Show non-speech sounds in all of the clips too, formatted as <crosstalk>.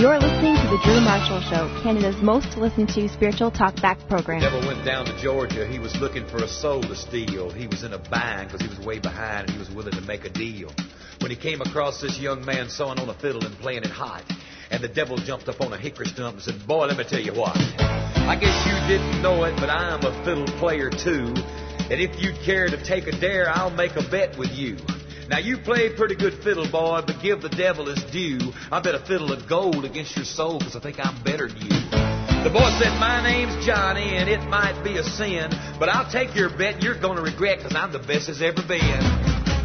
You're listening to The Drew Marshall Show, Canada's most listened to spiritual talkback program. Devil went down to Georgia. He was looking for a soul to steal. He was in a bind because he was way behind and he was willing to make a deal. When he came across this young man sawing on a fiddle and playing it hot, and the devil jumped up on a hickory stump and said, Boy, let me tell you what. I guess you didn't know it, but I'm a fiddle player too. And if you'd care to take a dare, I'll make a bet with you. Now you play pretty good fiddle, boy, but give the devil his due. I bet a fiddle of gold against your soul, cause I think I'm better than you. The boy said, My name's Johnny, and it might be a sin, but I'll take your bet you're gonna regret, cause I'm the best as ever been.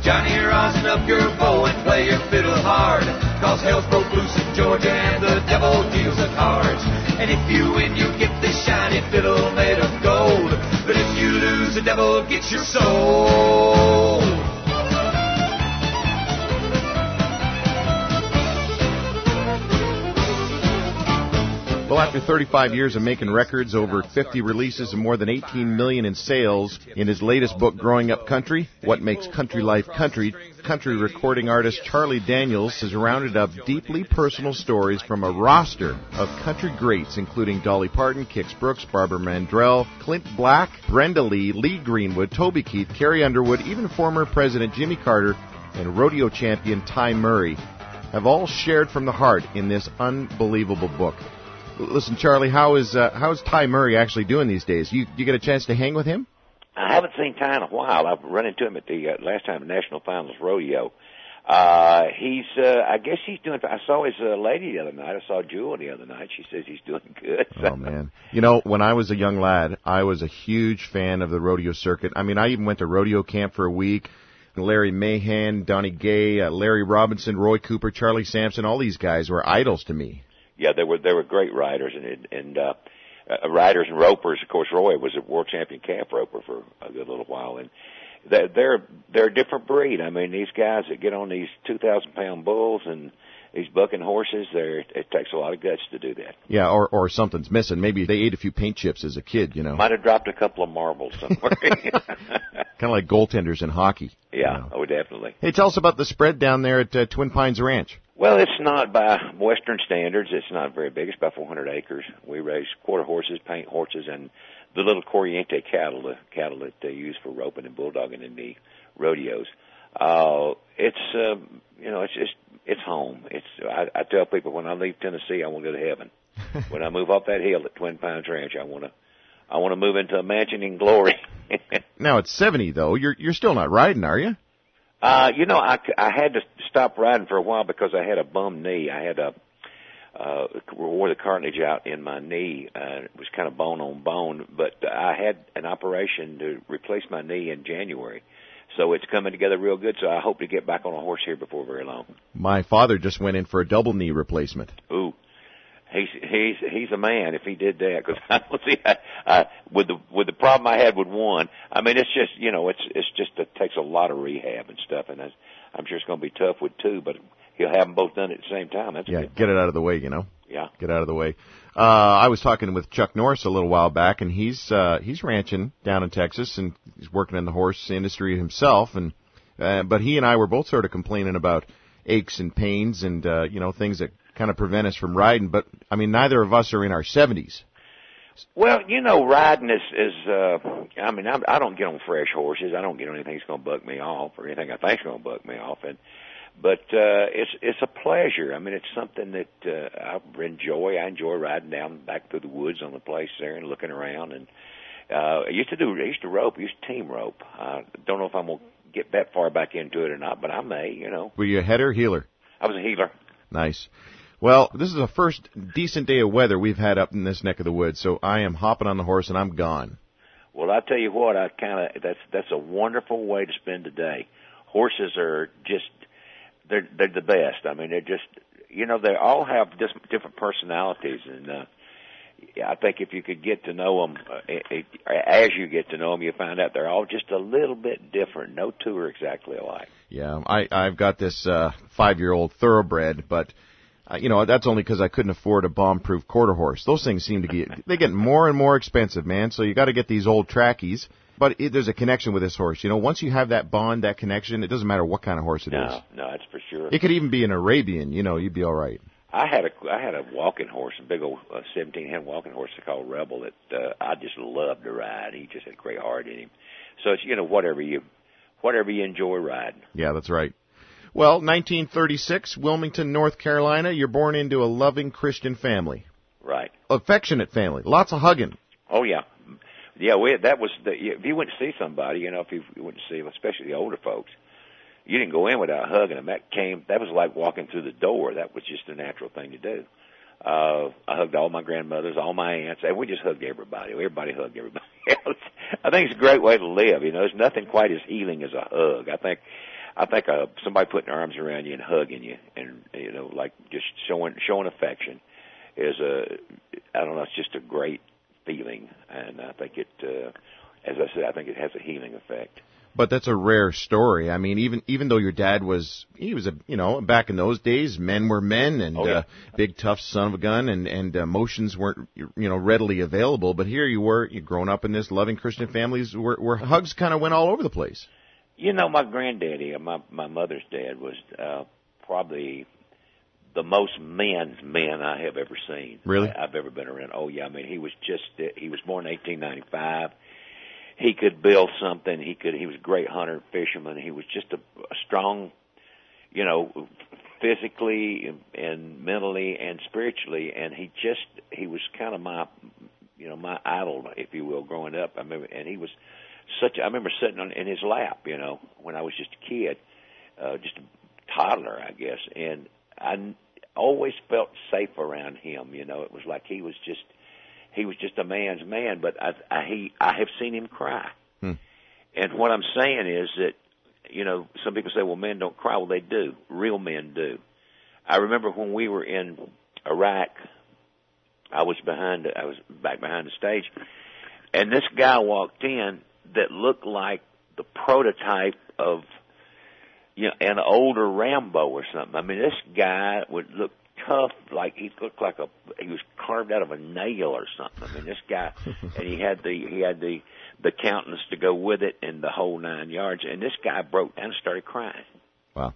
Johnny, rosin up your bow and play your fiddle hard, cause hell's broke loose in Georgia and the devil deals the cards. And if you win, you get this shiny fiddle made of gold, but if you lose, the devil gets your soul. Well, after 35 years of making records, over 50 releases, and more than 18 million in sales, in his latest book, Growing Up Country, What Makes Country Life Country, country recording artist Charlie Daniels has rounded up deeply personal stories from a roster of country greats, including Dolly Parton, Kix Brooks, Barbara Mandrell, Clint Black, Brenda Lee, Lee Greenwood, Toby Keith, Carrie Underwood, even former President Jimmy Carter and rodeo champion Ty Murray have all shared from the heart in this unbelievable book. Listen, Charlie, how is uh, how is Ty Murray actually doing these days? You you get a chance to hang with him? I haven't seen Ty in a while. I've run into him at the uh, last time National Finals Rodeo. Uh, he's, uh, I guess he's doing, I saw his, uh, lady the other night. I saw Jewel the other night. She says he's doing <laughs> good. oh man. You know, when I was a young lad, I was a huge fan of the rodeo circuit. I mean, I even went to rodeo camp for a week. Larry Mahan, Donnie Gay, uh, Larry Robinson, Roy Cooper, Charlie Sampson, all these guys were idols to me yeah, they were they were great riders and and uh, uh, riders and ropers. Of course, Roy was a world champion calf roper for a good little while, and they're they're they're a different breed. I mean, these guys that get on these two thousand pound bulls and these bucking horses, there it takes a lot of guts to do that. Yeah, or or something's missing. Maybe they ate a few paint chips as a kid, you know. Might have dropped a couple of marbles somewhere. <laughs> kind of like goaltenders in hockey. Yeah, you know. oh, definitely. Hey, tell us about the spread down there at uh, Twin Pines Ranch. Well, it's not by Western standards. It's not very big. It's about 400 acres. We raise quarter horses, paint horses, and the little Corriente cattle, the cattle that they use for roping and bulldogging in the rodeos. Uh, it's, uh, you know, it's just, it's home. It's, I, I tell people when I leave Tennessee, I want to go to heaven. <laughs> when I move off that hill at Twin Pines Ranch, I want to, I want to move into a mansion in glory. <laughs> now it's 70 though. You're, you're still not riding, are you? Uh, you know, I, I had to stop riding for a while because I had a bum knee. I had a uh wore the cartilage out in my knee. Uh, it was kind of bone on bone, but I had an operation to replace my knee in January. So it's coming together real good. So I hope to get back on a horse here before very long. My father just went in for a double knee replacement. Ooh, he's he's he's a man if he did that because <laughs> I don't see I, I, with the with the problem I had with one. I mean, it's just you know it's it's just it takes a lot of rehab and stuff, and I'm sure it's going to be tough with two, but he'll have them both done at the same time. That's yeah, good. get it out of the way, you know. Yeah, get out of the way. Uh, I was talking with Chuck Norris a little while back, and he's uh, he's ranching down in Texas, and he's working in the horse industry himself, and uh, but he and I were both sort of complaining about aches and pains and uh, you know things that kind of prevent us from riding. But I mean, neither of us are in our seventies. Well, you know, riding is is. uh I mean, I'm, I don't get on fresh horses. I don't get on anything that's going to buck me off or anything I think's going to buck me off. And but uh it's it's a pleasure. I mean, it's something that uh, I enjoy. I enjoy riding down back through the woods on the place there and looking around. And uh I used to do. I used to rope. I used to team rope. I don't know if I'm gonna get that far back into it or not, but I may. You know. Were you a header heeler? I was a heeler. Nice. Well, this is the first decent day of weather we've had up in this neck of the woods, so I am hopping on the horse and I'm gone. Well, I tell you what, I kind of that's that's a wonderful way to spend the day. Horses are just they're they're the best. I mean, they're just you know they all have just different personalities, and uh, I think if you could get to know them uh, it, it, as you get to know them, you find out they're all just a little bit different. No two are exactly alike. Yeah, I I've got this uh, five year old thoroughbred, but uh, you know, that's only because I couldn't afford a bomb-proof quarter horse. Those things seem to get they get more and more expensive, man. So you got to get these old trackies. But it, there's a connection with this horse. You know, once you have that bond, that connection, it doesn't matter what kind of horse it no, is. No, that's for sure. It could even be an Arabian. You know, you'd be all right. I had a I had a walking horse, a big old uh, 17 head walking horse called Rebel that uh, I just loved to ride. He just had a great heart in him. So it's you know whatever you whatever you enjoy riding. Yeah, that's right. Well, 1936, Wilmington, North Carolina. You're born into a loving Christian family. Right. Affectionate family. Lots of hugging. Oh yeah, yeah. We that was the if you went to see somebody, you know, if you went to see, especially the older folks, you didn't go in without hugging them. That came. That was like walking through the door. That was just a natural thing to do. Uh, I hugged all my grandmothers, all my aunts, and we just hugged everybody. Everybody hugged everybody <laughs> else. I think it's a great way to live. You know, there's nothing quite as healing as a hug. I think, I think uh, somebody putting their arms around you and hugging you, and you know, like just showing showing affection, is a, I don't know, it's just a great feeling, and I think it, uh, as I said, I think it has a healing effect. But that's a rare story. I mean, even even though your dad was he was a you know back in those days, men were men and Oh, yeah. uh, big tough son of a gun, and and emotions weren't you know readily available. But here you were, you grown up in this loving Christian families where, where hugs kind of went all over the place. You know, my granddaddy, uh, my my mother's dad, was uh, probably the most men's man I have ever seen. Really? I, I've ever been around. Oh yeah, I mean, he was just uh, he was born in 1895. He could build something. He could. He was a great hunter, fisherman. He was just a, a strong, you know, physically and, mentally and spiritually. And he just he was kind of my, you know, my idol, if you will, growing up. I remember, and he was such. I remember sitting on in his lap, you know, when I was just a kid, uh, just a toddler, I guess, and I always felt safe around him. You know, it was like he was just he was just a man's man. But I, I he I have seen him cry, Hmm. and what I'm saying is that you know some people say, well, men don't cry. Well, they do. Real men do. I remember when we were in Iraq. I was behind. I was back behind the stage, and this guy walked in that looked like the prototype of you know an older Rambo or something. I mean, this guy would look tough, like he looked like a he was carved out of a nail or something. I mean, this guy, <laughs> and he had the he had the the countenance to go with it and the whole nine yards. And this guy broke down and started crying. Wow.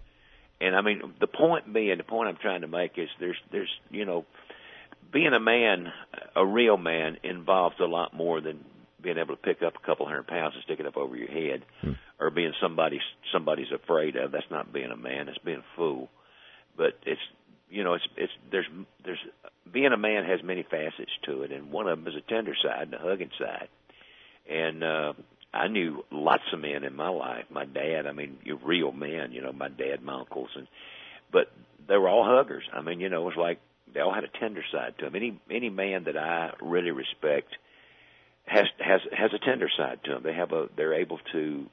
And I mean, the point being, the point I'm trying to make is there's there's you know, being a man, a real man, involves a lot more than being able to pick up a couple hundred pounds and stick it up over your head, Hmm. or being somebody somebody's afraid of. That's not being a man. It's being a fool. But it's you know, it's it's there's there's being a man has many facets to it, and one of them is a tender side and a hugging side. And uh, I knew lots of men in my life. My dad, I mean, you real men. You know, my dad, my uncles, and but they were all huggers. I mean, you know, it was like they all had a tender side to them. Any any man that I really respect has has has a tender side to them. They have a they're able to,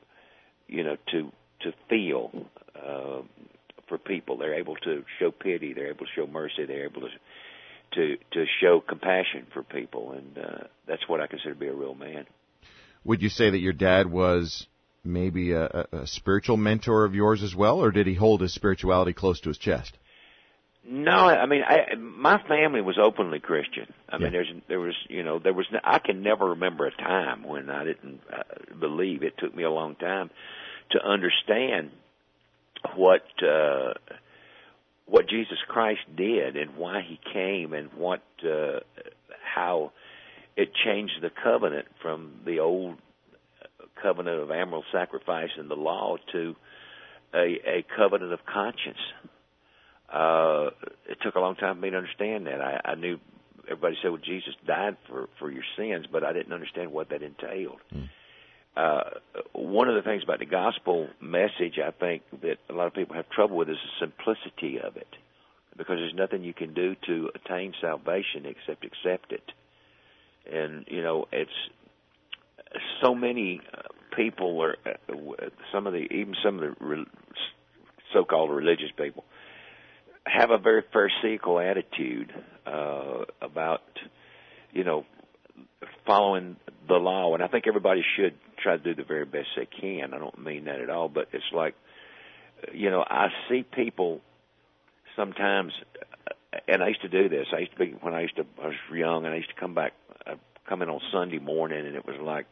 you know, to to feel uh, for people. They're able to show pity. They're able to show mercy. They're able to to to show compassion for people, and uh, that's what I consider to be a real man. Would you say that your dad was maybe a, a, a spiritual mentor of yours as well, or did he hold his spirituality close to his chest? No, I mean, I, my family was openly Christian. I Yeah. mean, there's there was you know there was I can never remember a time when I didn't uh, believe. It took me a long time to understand what uh, what Jesus Christ did and why He came and what uh, how it changed the covenant from the old covenant of animal sacrifice and the law to a, a covenant of conscience uh, it took a long time for me to understand that. I, I knew everybody said, "Well, Jesus died for for your sins," but I didn't understand what that entailed. Uh, one of the things about the gospel message, I think that a lot of people have trouble with is the simplicity of it, because there's nothing you can do to attain salvation except accept it. And you know, it's so many uh, people are uh, some of the even some of the re- so-called religious people have a very pharisaical attitude uh, about you know following the law, and I think everybody should try to do the very best they can. I don't mean that at all, but it's like you know I see people sometimes, uh, and I used to do this. I used to be when I used to I was young, and I used to come back, I'd come in on Sunday morning, and it was like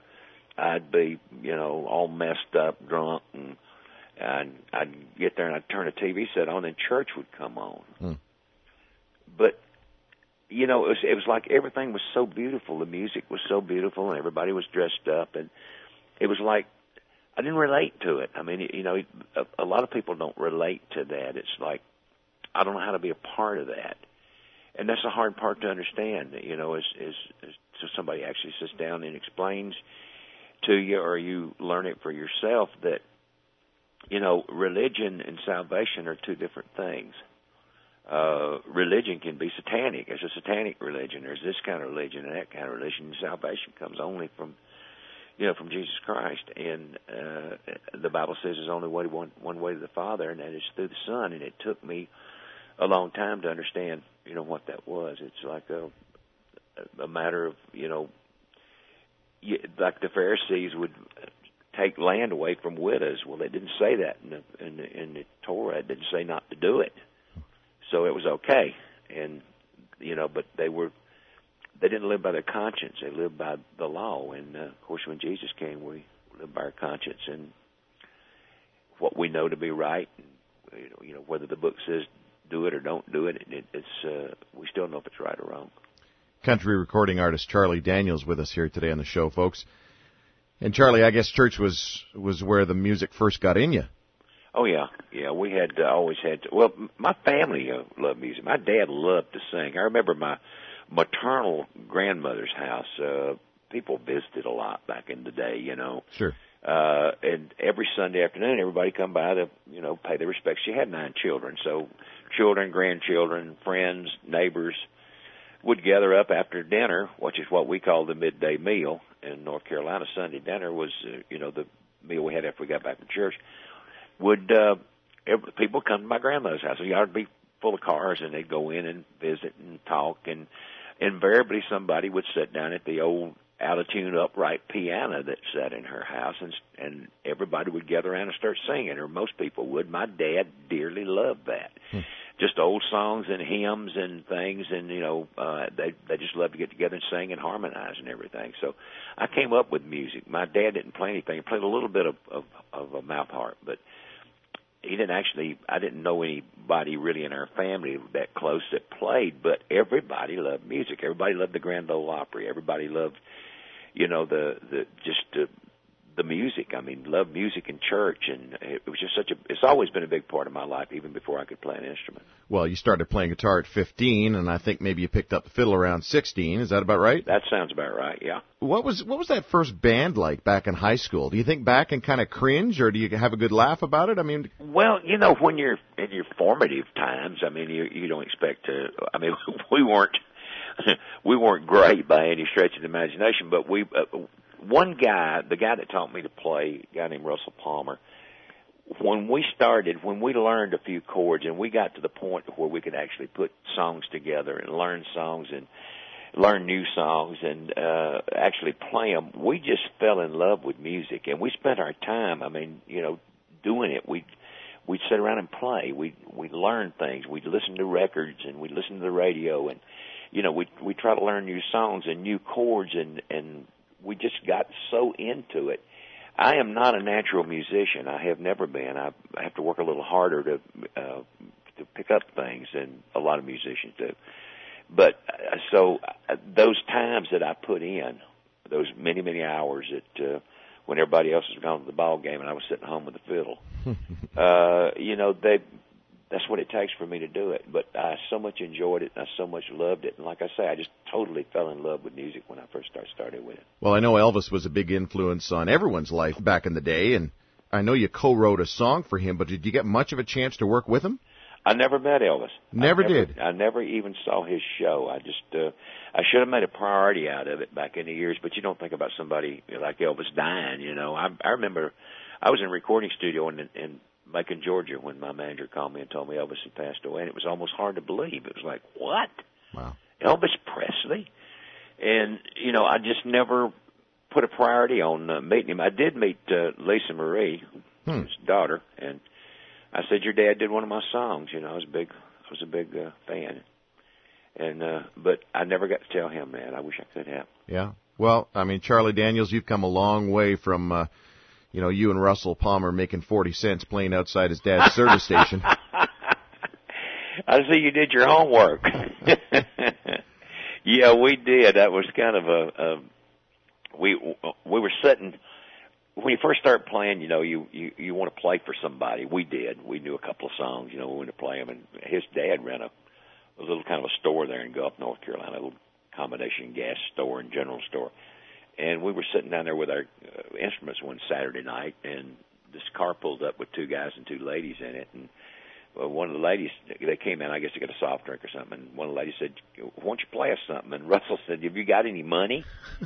I'd be you know all messed up, drunk, and and I'd get there and I'd turn the TV set on, and church would come on. Hmm. but you know, it was it was like everything was so beautiful. The music was so beautiful, and everybody was dressed up, and it was like I didn't relate to it. I mean, you know, a, a lot of people don't relate to that. It's like I don't know how to be a part of that, and that's a hard part to understand. You know, is is, is so somebody actually sits down and explains to you, or you learn it for yourself that you know religion and salvation are two different things. Uh, religion can be satanic. There's a satanic religion. There's this kind of religion and that kind of religion. Salvation comes only from you know, from Jesus Christ. And uh, the Bible says there's only one one way to the Father, and that is through the Son. And it took me a long time to understand, you know, what that was. It's like a a matter of, you know, like the Pharisees would take land away from widows. Well, they didn't say that in the in the, in the Torah. It didn't say not to do it, so it was okay. And you know, but they were they didn't live by their conscience. They lived by the law. And uh, of course, when Jesus came, we lived by our conscience and what we know to be right. And, you know, you know whether the book says do it or don't do it. it it's uh, we still know if it's right or wrong. Country recording artist Charlie Daniels with us here today on the show, folks. And Charlie, I guess church was was where the music first got in you. Oh yeah, yeah. We had uh, always had. To, well, my family uh, loved music. My dad loved to sing. I remember my maternal grandmother's house. Uh, people visited a lot back in the day, you know. Sure. Uh, and every Sunday afternoon, everybody come by to, you know, pay their respects. She had nine children, so children, grandchildren, friends, neighbors would gather up after dinner, which is what we call the midday meal in North Carolina. Sunday dinner was, uh, you know, the meal we had after we got back from church. Would uh, every, people come to my grandmother's house? You ought to be full of cars, and they'd go in and visit and talk and invariably somebody would sit down at the old out of tune upright piano that sat in her house and and everybody would gather around and start singing or most people would my dad dearly loved that hmm. Just old songs and hymns and things and you know uh they they just loved to get together and sing and harmonize and everything so i came up with music my dad didn't play anything he played a little bit of of of a mouth harp but he didn't actually I didn't know anybody really in our family that close that played, but everybody loved music. Everybody loved the Grand Ole Opry. Everybody loved you know the the just the the music. I mean, love music in church, and it was just such a. It's always been a big part of my life, even before I could play an instrument. Well, you started playing guitar at 15, and I think maybe you picked up the fiddle around 16. Is that about right? That sounds about right. Yeah. What was what was that first band like back in high school? Do you think back and kind of cringe, or do you have a good laugh about it? I mean, well, you know, when you're in your formative times, I mean, you you don't expect to. I mean, <laughs> we weren't <laughs> we weren't great by any stretch of the imagination, but we uh, one guy, the guy that taught me to play, a guy named Russell Palmer, when we started, when we learned a few chords and we got to the point where we could actually put songs together and learn songs and learn new songs and uh actually play them, we just fell in love with music and we spent our time, I mean, you know, doing it. We we'd sit around and play. We we learn things. We'd listen to records and we'd listen to the radio and you know, we we try to learn new songs and new chords and and we just got so into it. I am not a natural musician. I have never been. I, have to work a little harder to uh, to pick up things than a lot of musicians do. But uh, so uh, those times that I put in, those many many hours that uh, when everybody else was gone to the ball game and I was sitting home with the fiddle, <laughs> uh, you know they that's what it takes for me to do it. But I so much enjoyed it, and I so much loved it, and like I say, I just totally fell in love with music when I first started started with it. Well, I know Elvis was a big influence on everyone's life back in the day, and I know you co-wrote a song for him. But did you get much of a chance to work with him? I never met Elvis. Never, I never did. I never even saw his show. I just uh I should have made a priority out of it back in the years, but you don't think about somebody like Elvis dying, you know. I I remember I was in a recording studio in in Macon, Georgia, when my manager called me and told me Elvis had passed away, and it was almost hard to believe. It was like, what? Wow. Elvis Presley? And you know, I just never put a priority on uh, meeting him. I did meet uh, Lisa Marie, hmm. his daughter, and I said, "Your dad did one of my songs." You know, I was a big, I was a big uh, fan, and uh, but I never got to tell him that. I wish I could have. Yeah. Well, I mean, Charlie Daniels, you've come a long way from. Uh, you know, you and Russell Palmer making 40 cents playing outside his dad's service station. <laughs> I see you did your homework. <laughs> yeah, we did. That was kind of a, a we we were sitting when you first start playing, you know, you you you want to play for somebody. We did. We knew a couple of songs, you know, we went to play them. And his dad ran a, a little kind of a store there in Gulf, North Carolina, a little combination gas store and general store. And we were sitting down there with our uh, instruments one Saturday night, and this car pulled up with two guys and two ladies in it, and well, one of the ladies they came in, I guess to get a soft drink or something. And one of the ladies said, "Why don't you play us something?" And <laughs> Russell said, "Have you got any money?" <laughs>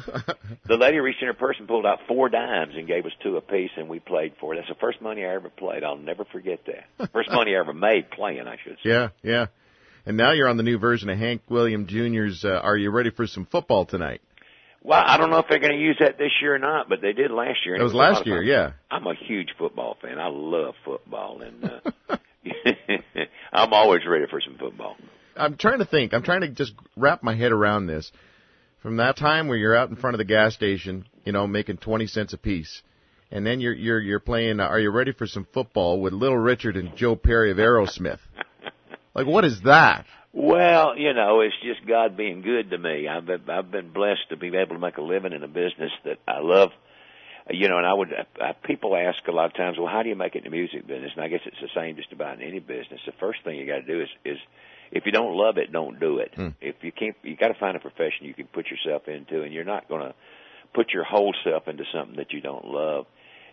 the lady reached in her purse and pulled out four dimes and gave us two apiece, and we played for it. That's the first money I ever played. I'll never forget that. First money I ever made playing, I should say. <laughs> Yeah, yeah. And now you're on the new version of Hank William Jr.'s. Uh, Are you ready for some football tonight? Well, I don't know if they're going to use that this year or not, but they did last year. It was, it was last year, yeah. I'm a huge football fan. I love football, and uh, <laughs> I'm always ready for some football. I'm trying to think. I'm trying to just wrap my head around this. From that time where you're out in front of the gas station, you know, making 20 cents a piece, and then you're you're you're playing. Uh, Are you ready for some football with Little Richard and Joe Perry of Aerosmith? <laughs> like, what is that? Well, you know, it's just God being good to me. I've been, I've been blessed to be able to make a living in a business that I love. You know, and I would, uh, people ask a lot of times, well, how do you make it in the music business? And I guess it's the same just about in any business. The first thing you got to do is, is if you don't love it, don't do it. Hmm. If you can't, you got to find a profession you can put yourself into, and you're not going to put your whole self into something that you don't love.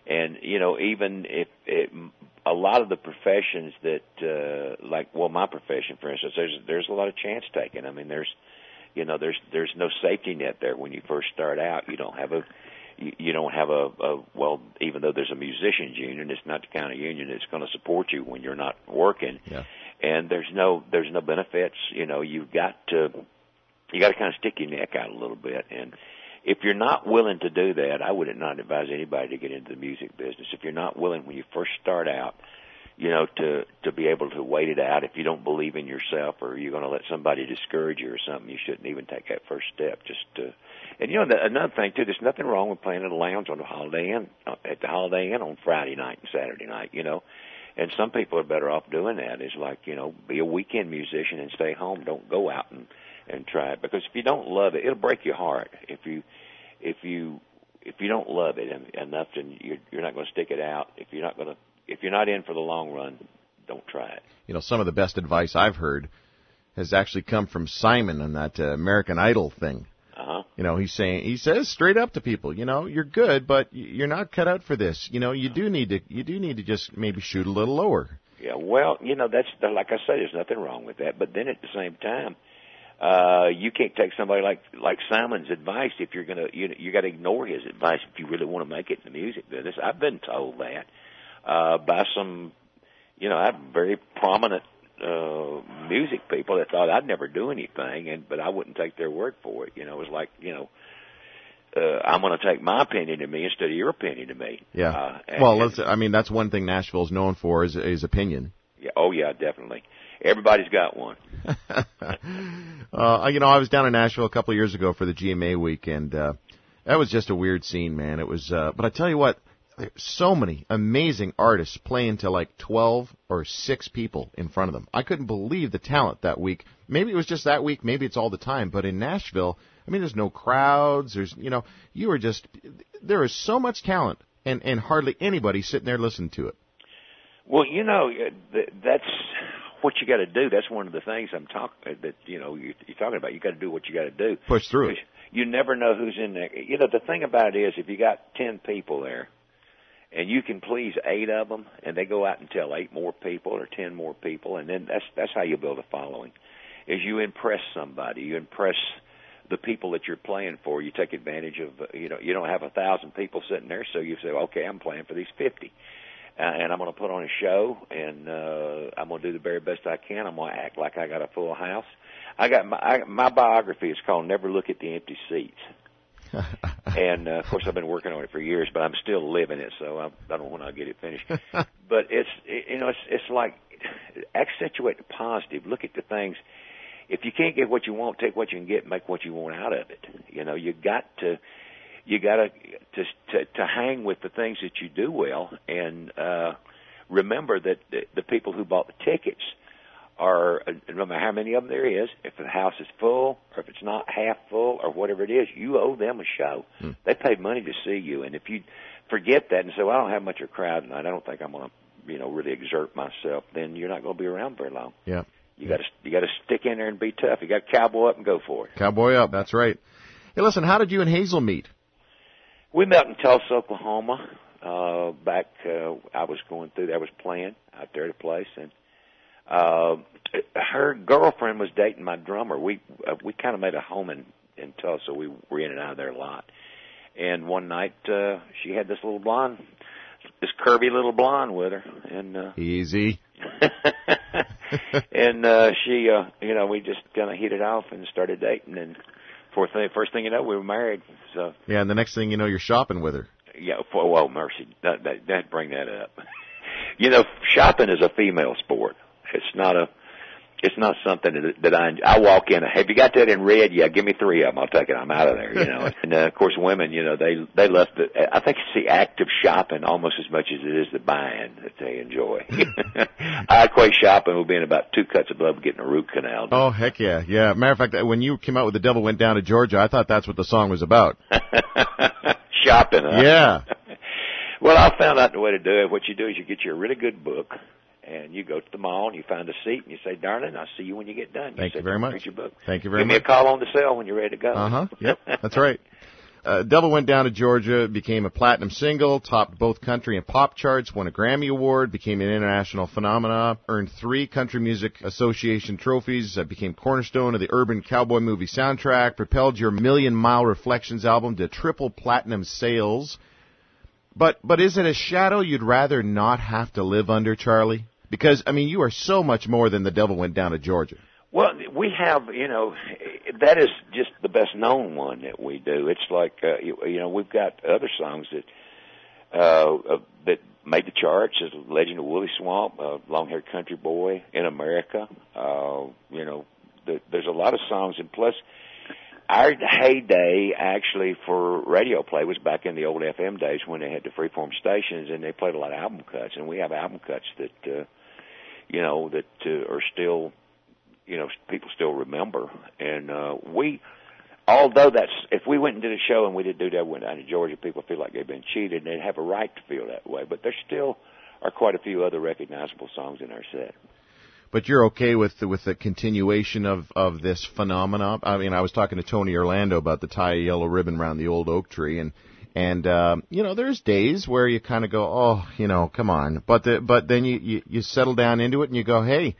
And you know, even if it, a lot of the professions that, uh, like, well, my profession, for instance, there's there's a lot of chance taking. I mean, there's, you know, there's there's no safety net there when you first start out. You don't have a you, you don't have a, a well even though there's a musicians union it's not the kind of union that's going to support you when you're not working yeah. and there's no there's no benefits you know you've got to you got to kind of stick your neck out a little bit and if you're not willing to do that, I would not advise anybody to get into the music business. If you're not willing when you first start out, you know, to to be able to wait it out. If you don't believe in yourself, or you're going to let somebody discourage you or something, you shouldn't even take that first step. Just to, and you know, the, another thing too, there's nothing wrong with playing at a lounge on the Holiday Inn uh, at the Holiday Inn on Friday night and Saturday night. You know, and some people are better off doing that. Is like you know, be a weekend musician and stay home. Don't go out and and try it because if you don't love it, it'll break your heart. If you if you if you don't love it enough, then you're you're not going to stick it out. If you're not going to if you're not in for the long run, don't try it. You know, some of the best advice I've heard has actually come from Simon on that uh, American Idol thing. Uh-huh. You know, he's saying he says straight up to people, you know, you're good, but you're not cut out for this. You know, you do need to you do need to just maybe shoot a little lower. Yeah, well, you know, that's like I say, there's nothing wrong with that. But then at the same time, uh, you can't take somebody like like Simon's advice if you're gonna you know, you got to ignore his advice if you really want to make it in the music business. I've been told that uh, by some, you know, I have very prominent uh, music people that thought I'd never do anything, and but I wouldn't take their word for it. You know, it was like you know. Uh, I'm going to take my opinion to me instead of your opinion to me. Yeah. Uh, and, well, let's. I mean, that's one thing Nashville's known for is is opinion. Yeah. Oh, yeah. Definitely. Everybody's got one. <laughs> uh, you know, I was down in Nashville a couple of years ago for the GMA week, and uh, that was just a weird scene, man. It was, uh, but I tell you what, so many amazing artists playing to like 12 or 6 people in front of them. I couldn't believe the talent that week. Maybe it was just that week, maybe it's all the time, but in Nashville, I mean, there's no crowds, there's, you know, you are just, there is so much talent and, and hardly anybody sitting there listening to it. Well, you know, that's what you got to do. That's one of the things I'm talking that you know you're, you're talking about. You got to do what you got to do. Push through it. You never know who's in there. You know the thing about it is if you got ten people there, and you can please eight of them, and they go out and tell eight more people or ten more people, and then that's that's how you build a following. Is you impress somebody, you impress the people that you're playing for. You take advantage of you know you don't have a thousand people sitting there, so you say, okay, I'm playing for these fifty and I'm going to put on a show, and uh, I'm going to do the very best I can. I'm going to act like I got a full house. I got my I, my biography is called "Never Look at the Empty Seats," <laughs> and uh, of course I've been working on it for years, but I'm still living it, so I, I don't know when I'll get it finished. <laughs> but it's it, you know it's it's like accentuate the positive. Look at the things. If you can't get what you want, take what you can get, and make what you want out of it. You know you got to you got to to to hang with the things that you do well, and uh, remember that the, the people who bought the tickets are uh, no matter how many of them there is, if the house is full or if it's not half full or whatever it is, you owe them a show. Hmm. They paid money to see you, and if you forget that and say, "Well, I don't have much of a crowd tonight. I don't think I'm going to, you know, really exert myself," then you're not going to be around very long. Yeah. You got to you got to stick in there and be tough. You got to cowboy up and go for it. Cowboy up. That's right. Hey, listen. How did you and Hazel meet? We met in Tulsa, Oklahoma. Uh, back, uh, I was going through. I was playing out there at a place, and uh, her girlfriend was dating my drummer. We uh, we kind of made a home in in Tulsa. We were in and out of there a lot. And one night, uh, she had this little blonde, this curvy little blonde with her, and uh, Easy. <laughs> <laughs> and uh, she, uh, you know, we just kind of hit it off and started dating, and fourth thing, first thing you know, we were married. So Yeah, and the next thing you know, you're shopping with her. yeah, for well, mercy, that that, that bring that up. <laughs> you know, shopping is a female sport. It's not a. It's not something that, that I I walk in. Have you got that in red? Yeah, give me three of them. I'll take it. I'm out of there. You know. <laughs> and uh, of course, women, you know, they they love the. I think it's the act of shopping almost as much as it is the buying that they enjoy. <laughs> <laughs> I equate shopping with being about two cuts above getting a root canal. Oh heck yeah, yeah. Matter of fact, when you came out with the devil went down to Georgia, I thought that's what the song was about. shopping. Huh? Yeah. Well, I found out the way to do it. What you do is you get you a really good book, and you go to the mall and you find a seat and you say, "Darling, I'll see you when you get done." Thank you very much. Your book. Thank you very much. Give me a call on the cell when you're ready to go. Uh huh. Yep. That's right. Uh, Devil went down to Georgia, became a platinum single, topped both country and pop charts, won a Grammy Award, became an international phenomenon, earned three Country Music Association trophies, uh, became cornerstone of the Urban Cowboy movie soundtrack, propelled your Million Mile Reflections album to triple platinum sales. But but is it a shadow you'd rather not have to live under, Charlie? Because I mean, you are so much more than the Devil went down to Georgia. Well, we have, you know, that is just the best known one that we do. It's like, uh, you, you know, we've got other songs that uh, uh that made the charts. As Legend of Wooley Swamp, uh, Long Haired Country Boy in America. Uh, you know, th- there's a lot of songs, and plus, our heyday actually for radio play was back in the old FM days when they had the freeform stations and they played a lot of album cuts, and we have album cuts that, uh, you know, that uh, are still you know people still remember. And uh we although that's if we went and did a show and we did do that went down to Georgia people feel like they've been cheated and they have a right to feel that way. But there still are quite a few other recognizable songs in our set. But you're okay with the, with the continuation of of this phenomenon. I mean, I was talking to Tony Orlando about the tie a yellow ribbon around the old oak tree, and and um, you know, there's days where you kind of go, oh, you know, come on, but the, but then you, you you settle down into it and you go, hey,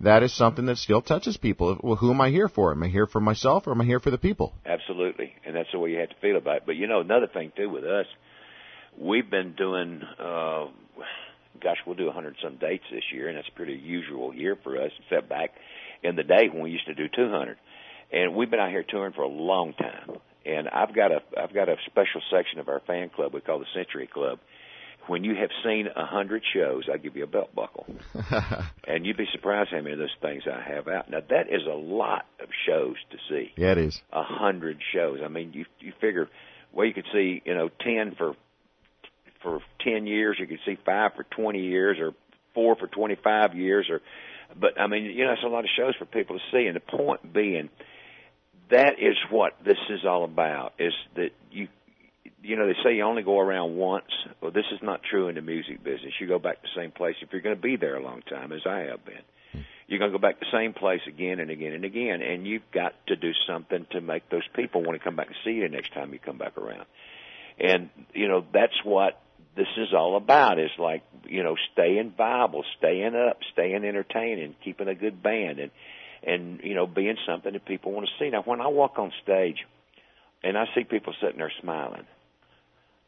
that is something that still touches people. Well, who am I here for? Am I here for myself or am I here for the people? absolutely and that's the way you have to feel about it but you know another thing too with us we've been doing uh gosh we'll do a hundred some dates this year and that's a pretty usual year for us except back in the day when we used to do two hundred and we've been out here touring for a long time and i've got a i've got a special section of our fan club we call the century club when you have seen a hundred shows i give you a belt buckle <laughs> and you'd be surprised how many of those things i have out now that is a lot of shows to see yeah, it is. a hundred shows. I mean, you you figure, well, you could see you know ten for for ten years. You could see five for twenty years, or four for twenty five years, or. But I mean, you know, it's a lot of shows for people to see, and the point being, that is what this is all about. Is that you. You know, they say you only go around once. Well, this is not true in the music business. You go back to the same place if you're going to be there a long time, as I have been you're going to go back to the same place again and again and again, and you've got to do something to make those people want to come back and see you the next time you come back around. And you know that's what this is all about. Is like you know staying viable, staying up, staying entertaining, keeping a good band, and and you know being something that people want to see. Now, when I walk on stage, and I see people sitting there smiling,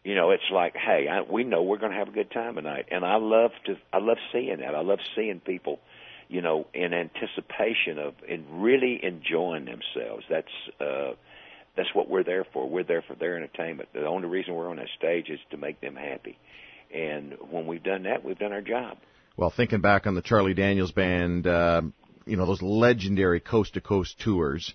you know, it's like, hey, I, we know we're going to have a good time tonight, and I love to, I love seeing that. I love seeing people, you know, in anticipation of and really enjoying themselves. That's uh, that's what we're there for. We're there for their entertainment. The only reason we're on that stage is to make them happy, and when we've done that, we've done our job. Well, thinking back on the Charlie Daniels Band, uh, you know those legendary coast to coast tours.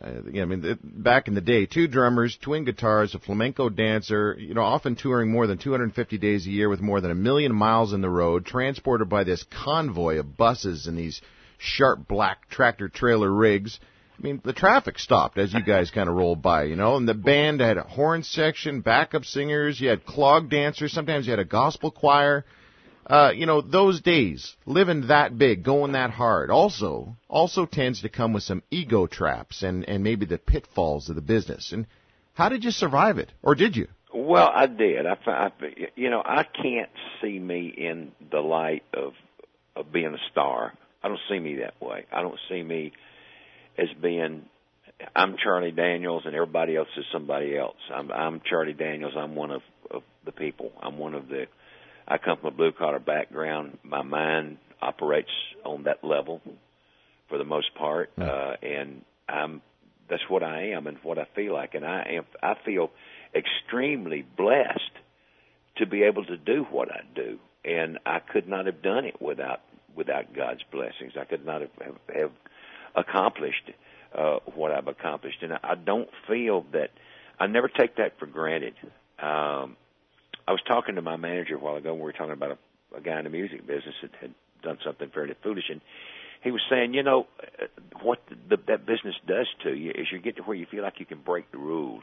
Uh, I mean, the, back in the day, two drummers, twin guitars, a flamenco dancer, you know, often touring more than 250 days a year with more than a million miles in the road, transported by this convoy of buses and these sharp black tractor trailer rigs. I mean, the traffic stopped as you guys kind of rolled by, you know, and the band had a horn section, backup singers, you had clog dancers, sometimes you had a gospel choir. Uh, you know, those days, living that big, going that hard, also, also tends to come with some ego traps and, and maybe the pitfalls of the business. And how did you survive it? Or did you? Well, I did. I, I you know, I can't see me in the light of of being a star. I don't see me that way. I don't see me as being I'm Charlie Daniels and everybody else is somebody else. I'm I'm Charlie Daniels. I'm one of of the people. I'm one of the I come from a blue collar background. My mind operates on that level for the most part. Uh and I'm that's what I am and what I feel like and I am I feel extremely blessed to be able to do what I do and I could not have done it without without God's blessings. I could not have have, have accomplished uh, what I've accomplished, and I, I don't feel that I never take that for granted. Um, I was talking to my manager a while ago. And we were talking about a, a guy in the music business that had done something fairly foolish, and he was saying, you know, what the, that business does to you is you get to where you feel like you can break the rules.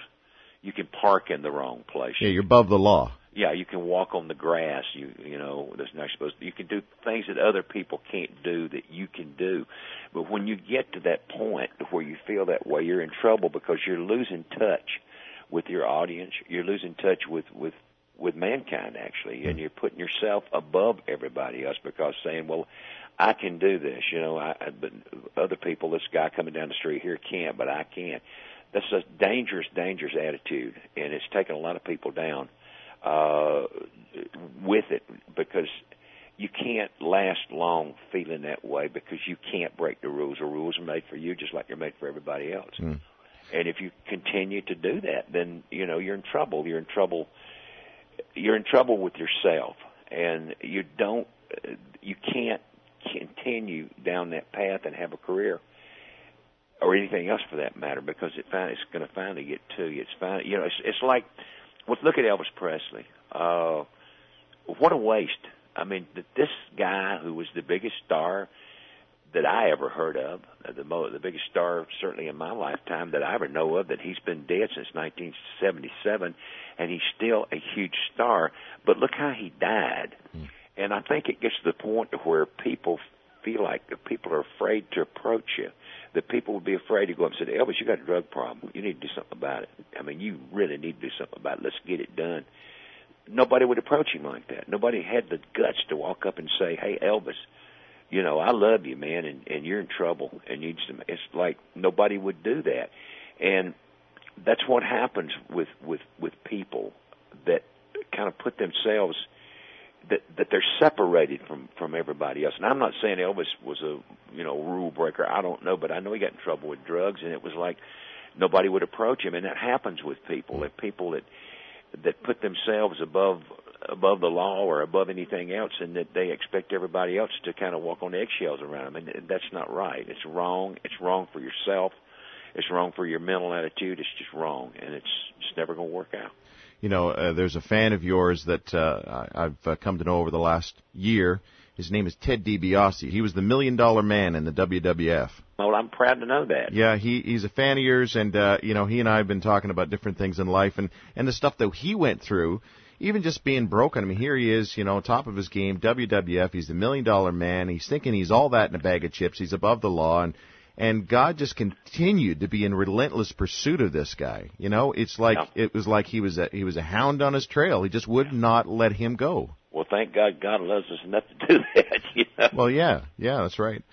You can park in the wrong place. Yeah, you're above the law yeah, you can walk on the grass. You you know that's not supposed. To, you can do things that other people can't do that you can do. But when you get to that point where you feel that way, you're in trouble because you're losing touch with your audience. You're losing touch with with with mankind actually, and you're putting yourself above everybody else because saying, well. I can do this, you know. I, but other people, this guy coming down the street here can't, but I can. That's a dangerous, dangerous attitude, and it's taken a lot of people down uh, with it because you can't last long feeling that way because you can't break the rules. The rules are made for you just like they're made for everybody else. Mm. And if you continue to do that, then you know you're in trouble. You're in trouble. You're in trouble with yourself, and you don't. You can't continue down that path and have a career or anything else for that matter because it finally, it's going to finally get to you. It's finally, you know, it's, it's like look at Elvis Presley. Uh, what a waste. I mean, this guy who was the biggest star that I ever heard of, uh, the mo- the biggest star certainly in my lifetime that I ever know of, that he's been dead since 1977, and he's still a huge star. But look how he died. Mm. And I think it gets to the point to where people feel like people are afraid to approach you that people would be afraid to go up and say, Elvis, you got a drug problem. You need to do something about it. I mean, you really need to do something about it. Let's get it done. Nobody would approach him like that. Nobody had the guts to walk up and say, Hey, Elvis, you know, I love you, man, and, and you're in trouble and you just, it's like nobody would do that. And that's what happens with, with, with people that kind of put themselves that that they're separated from from everybody else. And I'm not saying Elvis was a you know rule breaker. I don't know, but I know he got in trouble with drugs, and it was like nobody would approach him. And that happens with people. That people that that put themselves above above the law or above anything else, and that they expect everybody else to kind of walk on eggshells around them. And that's not right. It's wrong. It's wrong for yourself. It's wrong for your mental attitude. It's just wrong, and it's just never going to work out you know, uh, there's a fan of yours that uh, I've uh, come to know over the last year. His name is Ted DiBiase. He was the Million Dollar Man in the WWF. Well, I'm proud to know that. Yeah, he he's a fan of yours, and uh, you know, he and I have been talking about different things in life and and the stuff that he went through. Even just being broken. I mean, here he is, you know, top of his game, WWF. He's the Million Dollar Man. He's thinking he's all that in a bag of chips. He's above the law, and and God just continued to be in relentless pursuit of this guy. You know, it's like yeah. it was like he was a he was a hound on his trail. He just would not let him go. Well, thank God, God loves us enough to do <laughs> that. You know? Well, yeah, yeah, that's right.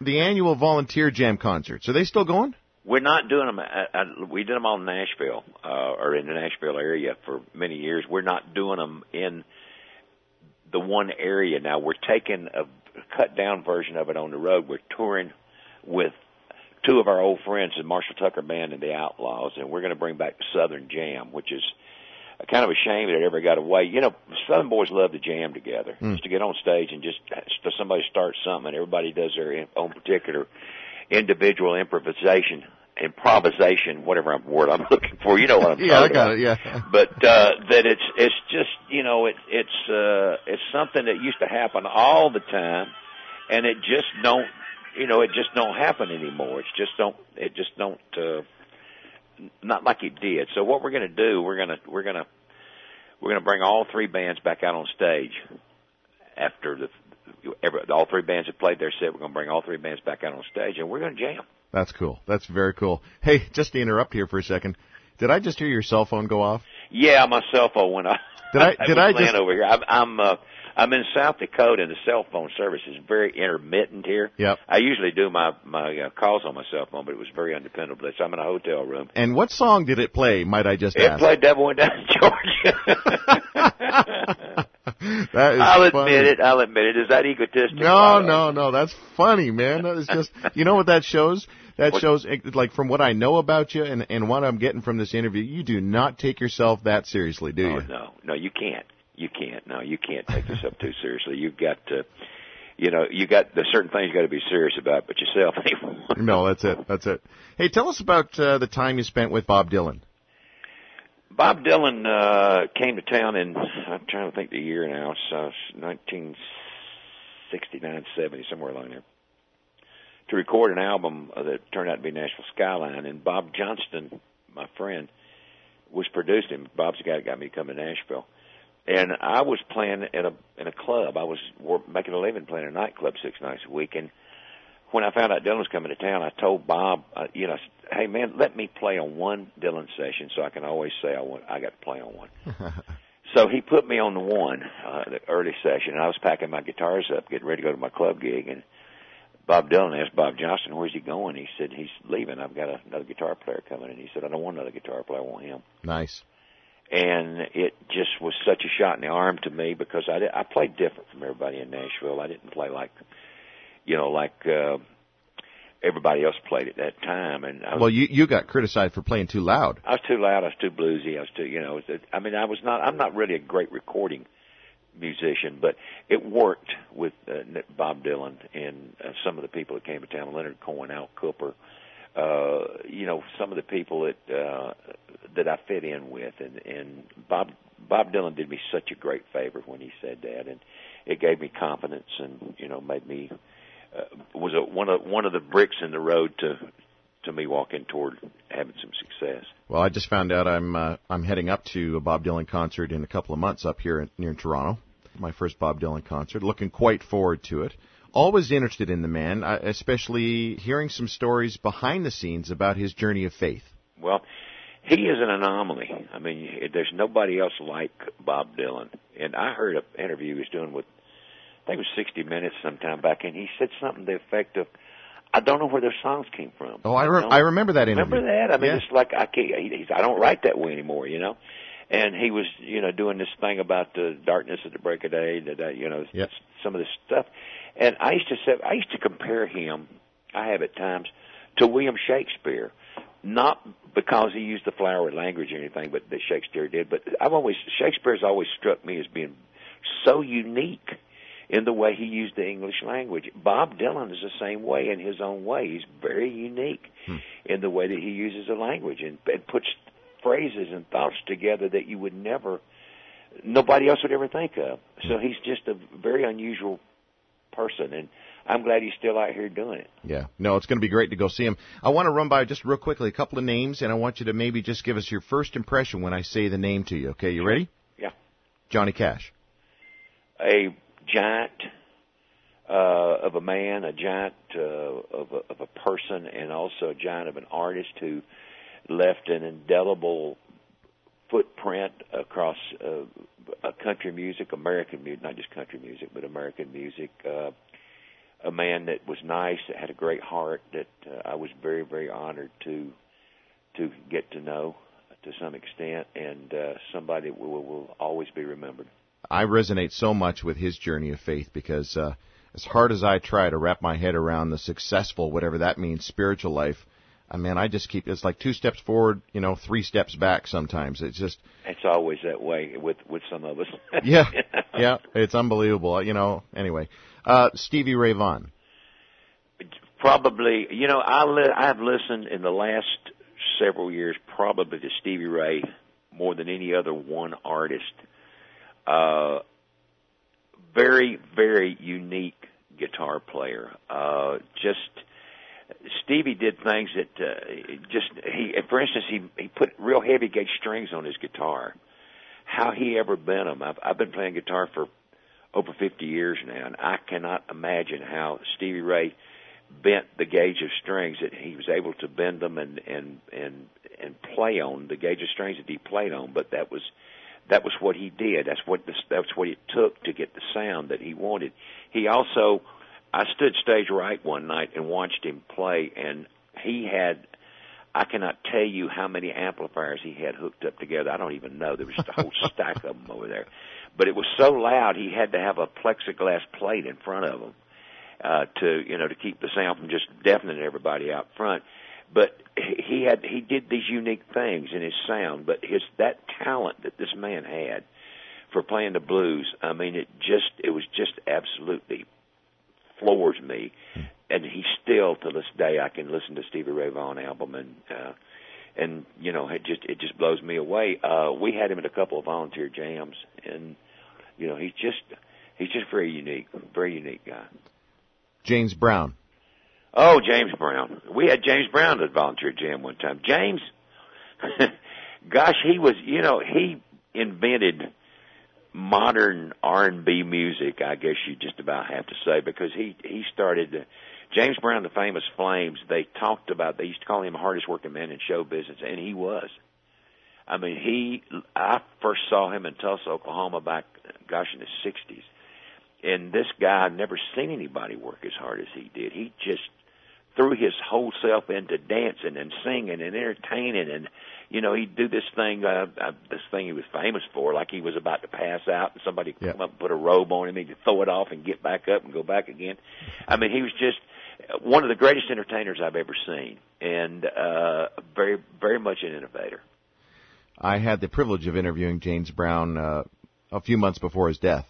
The annual volunteer jam concerts are they still going? We're not doing them. I, I, we did them all in Nashville uh, or in the Nashville area for many years. We're not doing them in the one area now. We're taking a cut down version of it on the road. We're touring with two of our old friends, the Marshall Tucker Band and the Outlaws, and we're going to bring back Southern Jam, which is kind of a shame that it ever got away. You know, Southern boys love to jam together, mm. just to get on stage and just somebody starts something, and everybody does their own particular individual improvisation improvisation, whatever word I'm <laughs> looking for. You know what I'm yeah, talking about. Yeah, I got it. Yeah. But uh, that it's it's just you know it it's uh, it's something that used to happen all the time, and it just don't you know, it just don't happen anymore. It's just don't. It just don't. Uh, not like it did. So what we're going to do, we're to we're to we're going to bring all three bands back out on stage after the every, all three bands have played their set. We're going to bring all three bands back out on stage, and we're going to jam. That's cool. That's very cool. Hey, just to interrupt here for a second, did I just hear your cell phone go off? Yeah, my cell phone went off. Did I? <laughs> Did I, I just? over here? I'm I'm, uh, I'm in South Dakota, and the cell phone service is very intermittent here. Yep. I usually do my my uh, calls on my cell phone, but it was very undependable. So I'm in a hotel room. And what song did it play? Might I just It ask? It played "Devil Went Down to Georgia." <laughs> that is I'll funny. admit it. I'll admit it. Is that egotistic? No, no, no. That's funny, man. That is just. You know what that shows? That What- shows, eh, like, from what I know about you and and what I'm getting from this interview, you do not take yourself that seriously, do Oh, you? no, no, you can't. You can't. No, you can't take this up too seriously. You've got to, you know, you got there's certain things you got to be serious about, but yourself. <laughs> No, that's it. That's it. Hey, tell us about uh, the time you spent with Bob Dylan. Bob Dylan uh came to town in I'm trying to think the year now, so it's 1969, 70, somewhere along there, to record an album uh, that turned out to be Nashville Skyline. And Bob Johnston, my friend, was producing him. Bob's the guy that got me to come to Nashville. And I was playing in a in a club. I was making a living playing a nightclub six nights a week. And when I found out Dylan was coming to town, I told Bob, uh, you know, I said, hey man, let me play on one Dylan session so I can always say I want I got to play on one. <laughs> so he put me on the one, uh, the early session, and I was packing my guitars up, getting ready to go to my club gig, and Bob Dylan asked Bob Johnston, "Where's he going?" He said, "He's leaving. I've got another guitar player coming." And he said, "I don't want another guitar player. I want him." Nice. And it just was such a shot in the arm to me because I did, I played different from everybody in Nashville. I didn't play like, you know, like uh, everybody else played at that time. And I was, Well, you you got criticized for playing too loud. I was too loud. I was too bluesy. I was too, you know, I mean, I was not. I'm not really a great recording musician, but it worked with uh, Bob Dylan and uh, some of the people that came to town, Leonard Cohen, Al Kooper. Uh, you know, some of the people that uh, that I fit in with, and and Bob Bob Dylan did me such a great favor when he said that, and it gave me confidence, and you know, made me uh, was a, one of one of the bricks in the road to to me walking toward having some success. Well, I just found out I'm uh, I'm heading up to a Bob Dylan concert in a couple of months up here in, near Toronto. My first Bob Dylan concert. Looking quite forward to it. Always interested in the man, uh, especially hearing some stories behind the scenes about his journey of faith. Well, he is an anomaly. I mean, there's nobody else like Bob Dylan. And I heard an interview he was doing with, I think it was 60 Minutes sometime back, and he said something to the effect of, "I don't know where those songs came from." Oh, I, re- don't- I remember that interview. Remember that? I mean, Yeah. it's like I can't. He's, I don't write that way anymore, you know. And he was, you know, doing this thing about the darkness at the break of day, that uh, you know, Yep. some of this stuff. And I used to say, I used to compare him. I have at times to William Shakespeare, not because he used the flowery language or anything, but that Shakespeare did. But I've always Shakespeare's always struck me as being so unique in the way he used the English language. Bob Dylan is the same way in his own way. He's very unique hmm. in the way that he uses the language and, and puts phrases and thoughts together that you would never, nobody else would ever think of. So hmm. he's just a very unusual person, and I'm glad he's still out here doing it. Yeah. No, it's going to be great to go see him. I want to run by just real quickly a couple of names, and I want you to maybe just give us your first impression when I say the name to you. Okay, you ready? Yeah. Johnny Cash. A giant uh, of a man, a giant uh, of, a, of a person, and also a giant of an artist who left an indelible footprint across uh, country music, American music, not just country music, but American music. Uh, a man that was nice, that had a great heart, that uh, I was very, very honored to to get to know to some extent, and uh, somebody that will, will always be remembered. I resonate so much with his journey of faith because uh, as hard as I try to wrap my head around the successful, whatever that means, spiritual life, I mean, I just keep it's like two steps forward, you know, three steps back. Sometimes it's just It's always that way with with some of us. <laughs> yeah, yeah, it's unbelievable. You know. Anyway, uh, Stevie Ray Vaughan. Probably, you know, I li- I've listened in the last several years probably to Stevie Ray more than any other one artist. Uh, very, very unique guitar player. Uh, just Stevie did things that uh, just he. For instance, he he put real heavy gauge strings on his guitar. How he ever bent them? I've I've been playing guitar for over 50 years now, and I cannot imagine how Stevie Ray bent the gauge of strings that he was able to bend them and and and and play on the gauge of strings that he played on. But that was that was what he did. That's what the, that's what it took to get the sound that he wanted. He also, I stood stage right one night and watched him play, and he had. I cannot tell you how many amplifiers he had hooked up together. I don't even know. There was just a whole <laughs> stack of them over there. But it was so loud he had to have a plexiglass plate in front of him uh, to you know to keep the sound from just deafening everybody out front. But he had he did these unique things in his sound, but his that talent that this man had for playing the blues, I mean, it just it was just absolutely floors me. And he still to this day I can listen to Stevie Ray Vaughan album and uh and you know it just it just blows me away. Uh we had him at a couple of volunteer jams and you know he's just he's just very unique, very unique guy. James Brown. Oh, James Brown. We had James Brown at volunteer jam one time. James, <laughs> gosh, he was, you know, he invented modern R&B music, I guess you just about have to say, because he, he started, uh, James Brown, the famous Flames, they talked about, they used to call him the hardest working man in show business, and he was. I mean, he, I first saw him in Tulsa, Oklahoma back, gosh, in the 60s. And this guy, I've never seen anybody work as hard as he did. He just threw his whole self into dancing and singing and entertaining and you know he'd do this thing uh, uh this thing he was famous for like he was about to pass out and somebody yep. come up and put a robe on him he'd throw it off and get back up and go back again. I mean he was just one of the greatest entertainers i've ever seen and uh very very much an innovator. I had the privilege of interviewing james brown uh a few months before his death.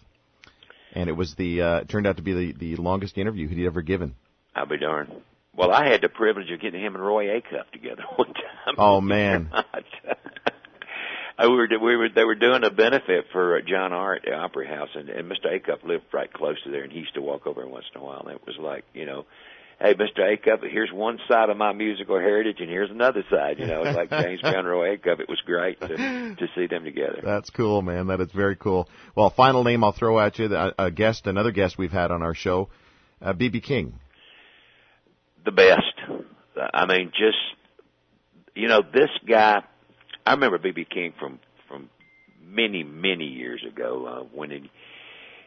And it was the uh it turned out to be the the longest interview he'd ever given. I'll be darned well, I had the privilege of getting him and Roy Acuff together <laughs> one time. Oh man. <laughs> Uh, we were we were they were doing a benefit for uh, John Art at the Opry House, and, and Mr. Acuff lived right close to there, and he used to walk over once in a while. And it was like, you know, hey, Mr. Acuff, here's one side of my musical heritage, and here's another side. You know, it's like James Brown and Roy Acuff. It was great to to see them together. That's cool, man. That is very cool. Well, final name I'll throw at you, a, a uh, guest, another guest we've had on our show, BB uh, King the best. I mean, just you know, this guy. I remember BB King from from many many years ago uh, when he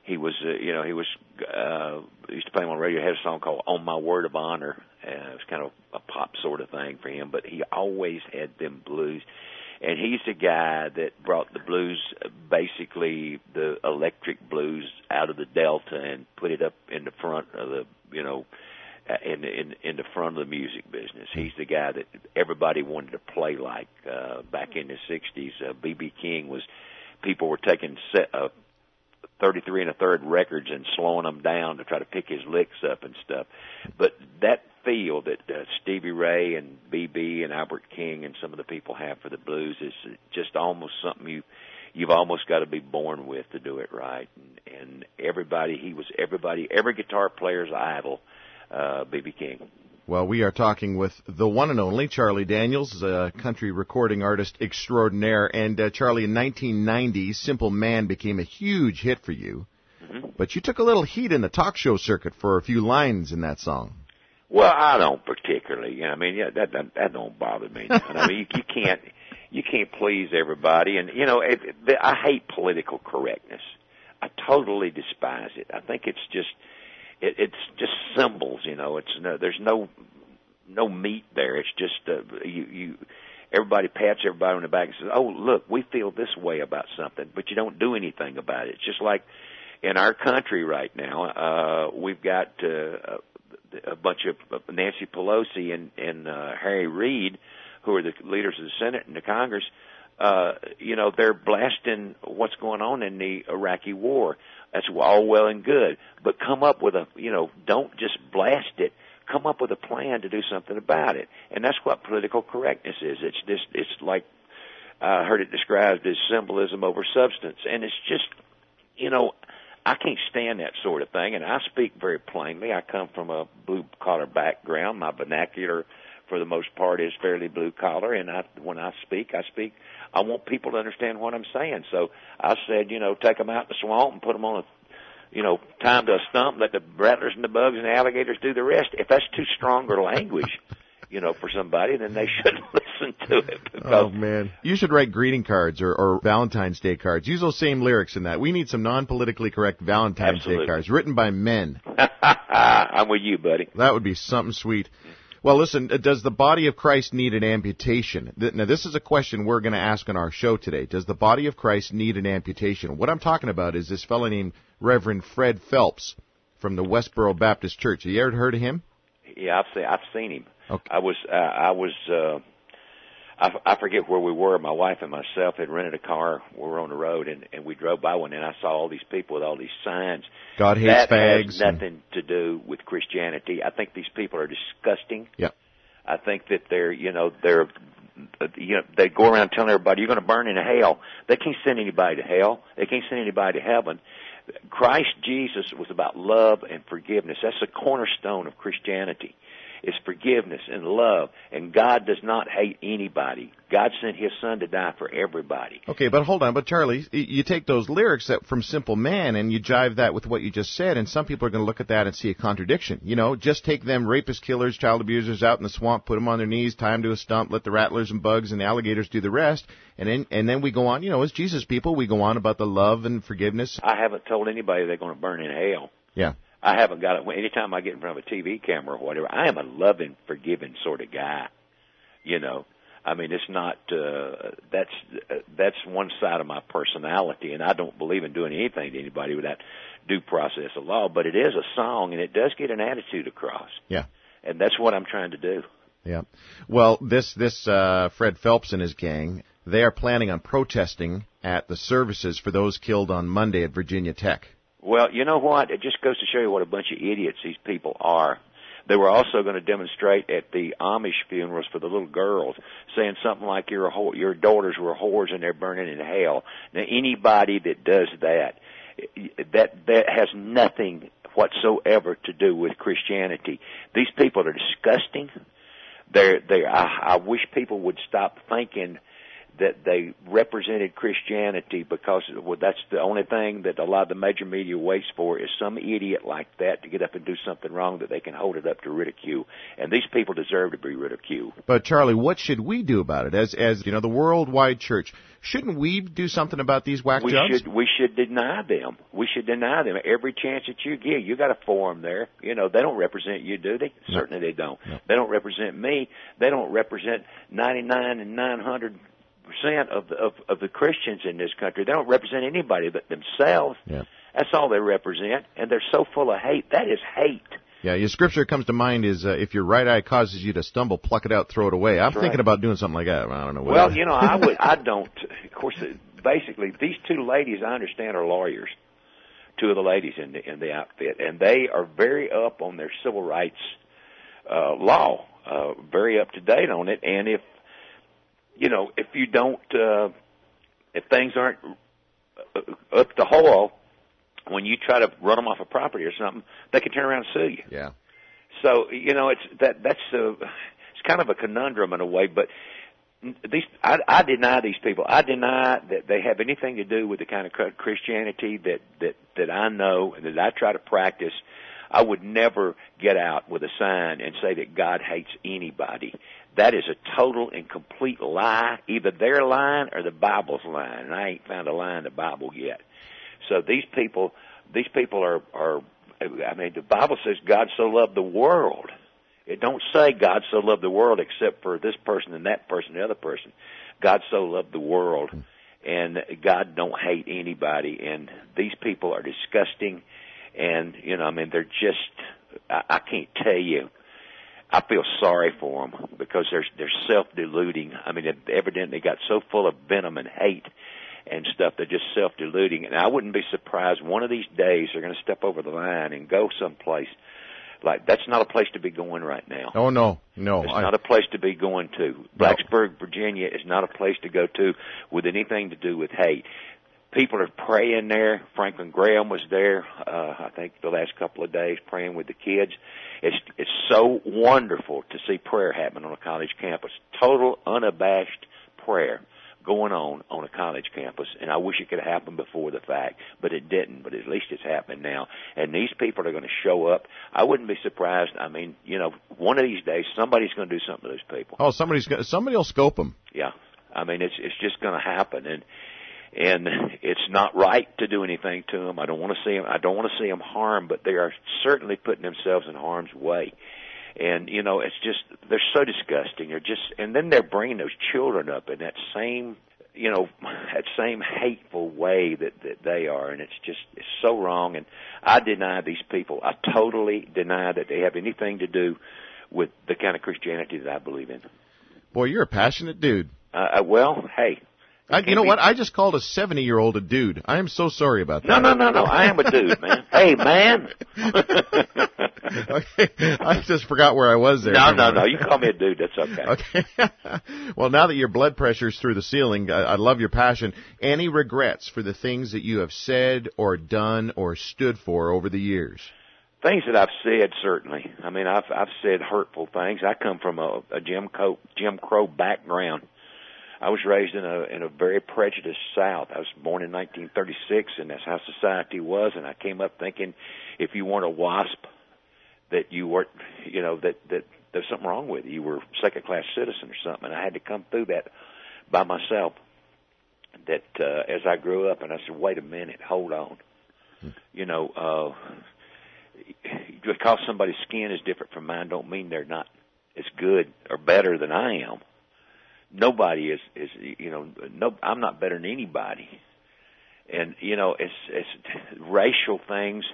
he was uh, you know he was uh used to play him on radio. He had a song called "On My Word of Honor." Uh, it was kind of a pop sort of thing for him, but he always had them blues. And he's the guy that brought the blues, basically the electric blues, out of the Delta and put it up in the front of the, you know, in in in the front of the music business. He's the guy that everybody wanted to play like uh, back in the '60s. Uh, BB King was people were taking set, uh, 33 and a third records and slowing them down to try to pick his licks up and stuff. But that feel that uh, Stevie Ray and BB and Albert King and some of the people have for the blues is just almost something you you've almost got to be born with to do it right. And, and everybody, he was everybody, every guitar player's idol uh, BB King. Well, we are talking with the one and only Charlie Daniels, a country recording artist extraordinaire. And uh, Charlie, in 1990, "Simple Man" became a huge hit for you. Mm-hmm. But you took a little heat in the talk show circuit for a few lines in that song. Well, I don't particularly. You know, I mean, yeah, that that, that don't bother me. I mean, you, you can't you can't please everybody, and you know, it, I hate political correctness. I totally despise it. I think it's just it, it's just symbols. You know, it's no, there's no no meat there. It's just uh, you you everybody pats everybody on the back and says, "Oh, look, we feel this way about something," but you don't do anything about it. It's just like in our country right now, uh, we've got uh, a bunch of Nancy Pelosi and and uh, Harry Reid, who are the leaders of the Senate and the Congress. Uh, Uh, you know, they're blasting what's going on in the Iraqi war. That's all well and good, but come up with a, you know, don't just blast it. Come up with a plan to do something about it, and that's what political correctness is. It's just, it's like I heard it described as symbolism over substance, and it's just, you know, I can't stand that sort of thing, and I speak very plainly. I come from a blue collar background. My vernacular, for the most part, is fairly blue collar, and I, when I speak, I speak. I want people to understand what I'm saying. So I said, you know, take them out in the swamp and put them on a you know, time to a stump, let the rattlers and the bugs and the alligators do the rest. If that's too strong stronger language, you know, for somebody, then they <laughs> shouldn't listen to it. Oh man, you should write greeting cards or, or Valentine's Day cards. Use those same lyrics in that. We need some non-politically correct Valentine's Absolutely. Day cards written by men. <laughs> I'm with you, buddy. That would be something sweet. Well, listen, uh, does the body of Christ need an amputation? Now, this is a question we're going to ask on our show today. Does the body of Christ need an amputation? What I'm talking about is this fellow named Reverend Fred Phelps from the Westboro Baptist Church. Have you ever heard of him? Yeah, I've seen I've seen him. Okay. I was uh, I was uh, I, I forget where we were. My wife and myself had rented a car. We were on the road, and and we drove by one, and I saw all these people with all these signs. God hates that fags. has nothing to do with Christianity. I think these people are disgusting. Yeah. I think that they're you know they're you know they go around telling everybody you're going to burn in hell. They can't send anybody to hell. They can't send anybody to heaven. Christ Jesus was about love and forgiveness. That's the cornerstone of Christianity. Is forgiveness and love. And God does not hate anybody. God sent His Son to die for everybody. Okay, but hold on. But Charlie, y- you take those lyrics that from Simple Man and you jive that with what you just said, and some people are going to look at that and see a contradiction. You know, just take them rapists, killers, child abusers out in the swamp, put them on their knees, tie them to a stump, let the rattlers and bugs and the alligators do the rest, and then and then we go on. You know, as Jesus people, we go on about the love and forgiveness. I haven't told anybody they're going to burn in hell. Yeah. I haven't got it. Anytime I get in front of a TV camera or whatever, I am a loving, forgiving sort of guy. You know, I mean, it's not. uh That's uh, that's one side of my personality, and I don't believe in doing anything to anybody without due process of law. But it is a song, and it does get an attitude across, Yeah. and that's what I'm trying to do. Yeah. Well, this this uh, Fred Phelps and his gang, they are planning on protesting at the services for those killed on Monday at Virginia Tech. Well, you know what? It just goes to show you what a bunch of idiots these people are. They were also going to demonstrate at the Amish funerals for the little girls, saying something like your whore, your daughters were whores and they're burning in hell. Now, anybody that does that, that that has nothing whatsoever to do with Christianity. These people are disgusting. They're they. I, I wish people would stop thinking that they represented Christianity because well, that's the only thing that a lot of the major media waits for is some idiot like that to get up and do something wrong that they can hold it up to ridicule. And these people deserve to be ridiculed. But Charlie, what should we do about it? As as you know, the worldwide church, shouldn't we do something about these whack We jobs? should we should deny them. We should deny them every chance that you get. You got a forum there. You know they don't represent you, do they? No. Certainly they don't. No. They don't represent me. They don't represent ninety nine and nine hundred percent of the of, of the Christians in this country. They don't represent anybody but themselves. Yeah. That's all they represent, and they're so full of hate. That is hate. Yeah, your scripture comes to mind is uh, if your right eye causes you to stumble, pluck it out, throw it away. I'm thinking about doing something like that. I don't know. Well, whatever. you know, I would. I <laughs> don't. Of course, basically, these two ladies I understand are lawyers. Two of the ladies in the in the outfit, and they are very up on their civil rights uh, law, uh, very up to date on it. And if you know, if you don't, uh, if things aren't uh, up to whole, when you try to run them off a property or something, they can turn around and sue you. yeah. So you know, it's that that's a it's kind of a conundrum in a way, but these I, I deny these people. I deny that they have anything to do with the kind of Christianity that that that I know and that I try to practice. I would never get out with a sign and say that God hates anybody. That is a total and complete lie. Either they're lying or the Bible's lying, and I ain't found a lie in the Bible yet. So these people, these people are are. I mean, the Bible says God so loved the world. It don't say God so loved the world except for this person and that person, and the other person. God so loved the world, and God don't hate anybody. And these people are disgusting, and you know, I mean, they're just. I, I can't tell you. I feel sorry for them because they're they're self deluding. I mean, they evidently got so full of venom and hate and stuff. They're just self deluding, and I wouldn't be surprised one of these days they're going to step over the line and go someplace like that's not a place to be going right now. Oh no, no. It's I- not a place to be going to. Blacksburg, Virginia is not a place to go to with anything to do with hate. People are praying there. Franklin Graham was there, uh, I think the last couple of days praying with the kids. It's, it's so wonderful to see prayer happen on a college campus. Total unabashed prayer going on on a college campus and I wish it could have happened before the fact, but it didn't, but at least it's happening now. And these people are going to show up. I wouldn't be surprised. I mean, you know, one of these days somebody's going to do something to those people. Oh, somebody's going somebody will scope them. Yeah. I mean, it's it's just going to happen and and it's not right to do anything to them. I don't want to see them. I don't want to see them harmed, but they are certainly putting themselves in harm's way. And you know, it's just they're so disgusting. They're just, and then they're bringing those children up in that same, you know, <laughs> that same hateful way that that they are, and it's just it's so wrong. And I deny these people. I totally deny that they have anything to do with the kind of Christianity that I believe in. Boy, you're a passionate dude. Uh, well, hey, I, you know be... what? I just called a 70 year old a dude. I am so sorry about that. No, no, no, no. I am a dude, man. <laughs> hey, man. <laughs> okay. I just forgot where I was there. No, no, no. You call me a dude. That's okay. Okay. <laughs> well, now that your blood pressure's through the ceiling, I, I love your passion. Any regrets for the things that you have said or done or stood for over the years? Things that I've said, certainly. I mean, I've I've said hurtful things. I come from a, a Jim Crow Jim Crow background I was raised in a in a very prejudiced South. I was born in 1936, and that's how society was. And I came up thinking, if you weren't a WASP, that you weren't, you know, that that there's something wrong with you. You were second class citizen or something. And I had to come through that by myself. That uh, as I grew up, and I said, wait a minute, hold on. You know, uh, because somebody's skin is different from mine, don't mean they're not as good or better than I am nobody is is you know no I'm not better than anybody. And you know it's it's racial things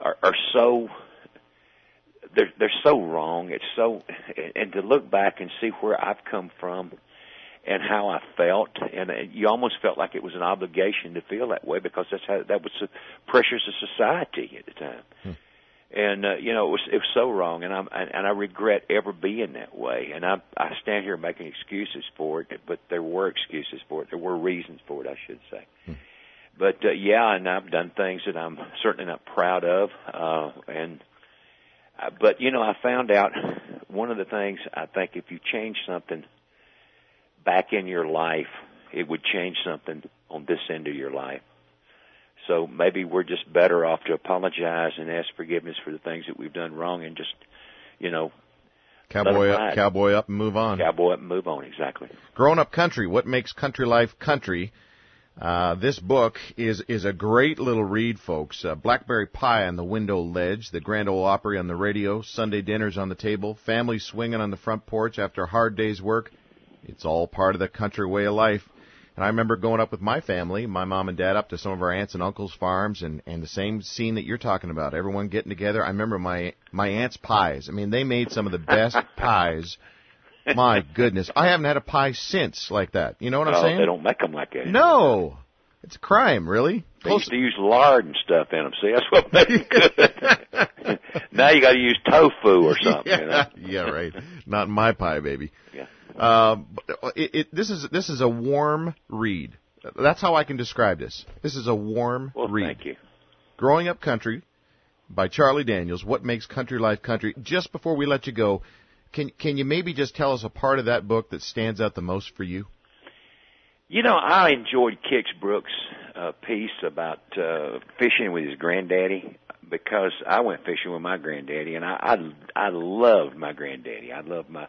are are so they're they're so wrong. It's so and to look back and see where I've come from and how I felt, and you almost felt like it was an obligation to feel that way because that's how that was the pressures of society at the time. Hmm. And uh, you know it was it was so wrong and i'm and i regret ever being that way. And i i stand here making excuses for it but there were excuses for it. There were reasons for it i should say. Hmm. but uh, yeah and i've done things that i'm certainly not proud of uh and uh, but you know i found out one of the things i think if you change something back in your life it would change something on this end of your life so maybe we're just better off to apologize and ask forgiveness for the things that we've done wrong and just, you know, cowboy up, cowboy up and move on. Cowboy up and move on, exactly. Growing up country, what makes country life country? Uh, this book is is a great little read, folks. Uh, Blackberry pie on the window ledge, the Grand Ole Opry on the radio, Sunday dinners on the table, family swinging on the front porch after a hard day's work. It's all part of the country way of life. And I remember going up with my family, my mom and dad, up to some of our aunts and uncles' farms, and and the same scene that you're talking about. Everyone getting together. I remember my my aunt's pies. I mean, they made some of the best <laughs> pies. My goodness, I haven't had a pie since like that. You know what I'm saying? They don't make them like that. No, it's a crime, really. They used to use lard and stuff in them. See, that's what made it good. <laughs> now you got to use tofu or something. Yeah, you know? <laughs> yeah, right. Not my pie, baby. Yeah. Uh, it, it, this is this is a warm read. That's how I can describe this. This is a warm well, read. Thank you. Growing Up Country by Charlie Daniels. What makes country life country? Just before we let you go, can can you maybe just tell us a part of that book that stands out the most for you? You know, I enjoyed Kix Brooks' uh, piece about uh, fishing with his granddaddy because I went fishing with my granddaddy, and I I, I loved my granddaddy. I loved my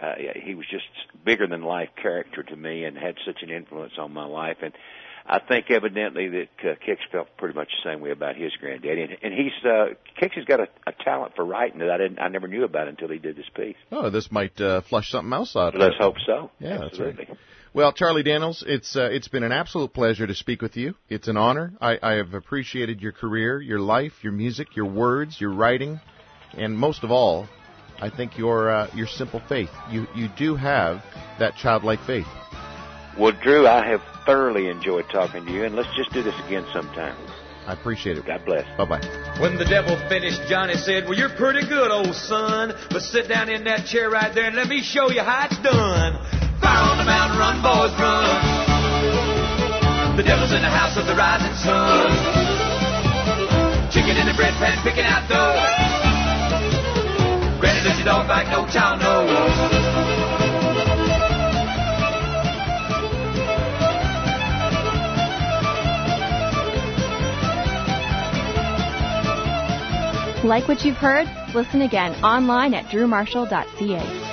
uh, he was just bigger than life character to me and had such an influence on my life. And I think evidently that uh, Kix felt pretty much the same way about his granddaddy. And, and he's uh, Kix has got a, a talent for writing that I didn't, I never knew about until he did this piece. Oh, this might uh, flush something else out. Let's hope so. Yeah, Absolutely. that's right. Well, Charlie Daniels, it's uh, it's been an absolute pleasure to speak with you. It's an honor. I, I have appreciated your career, your life, your music, your words, your writing, and most of all, I think your uh, your simple faith. You you do have that childlike faith. Well, Drew, I have thoroughly enjoyed talking to you, and let's just do this again sometime. I appreciate it. God bless. Bye bye. When the devil finished, Johnny said, Well, you're pretty good, old son. But sit down in that chair right there and let me show you how it's done. Fire on the mountain, run, boys, run. The devil's in the house of the rising sun. Chicken in the bread pan picking out dough. Bite? No child knows. Like what you've heard? Listen again online at drewmarshall.ca.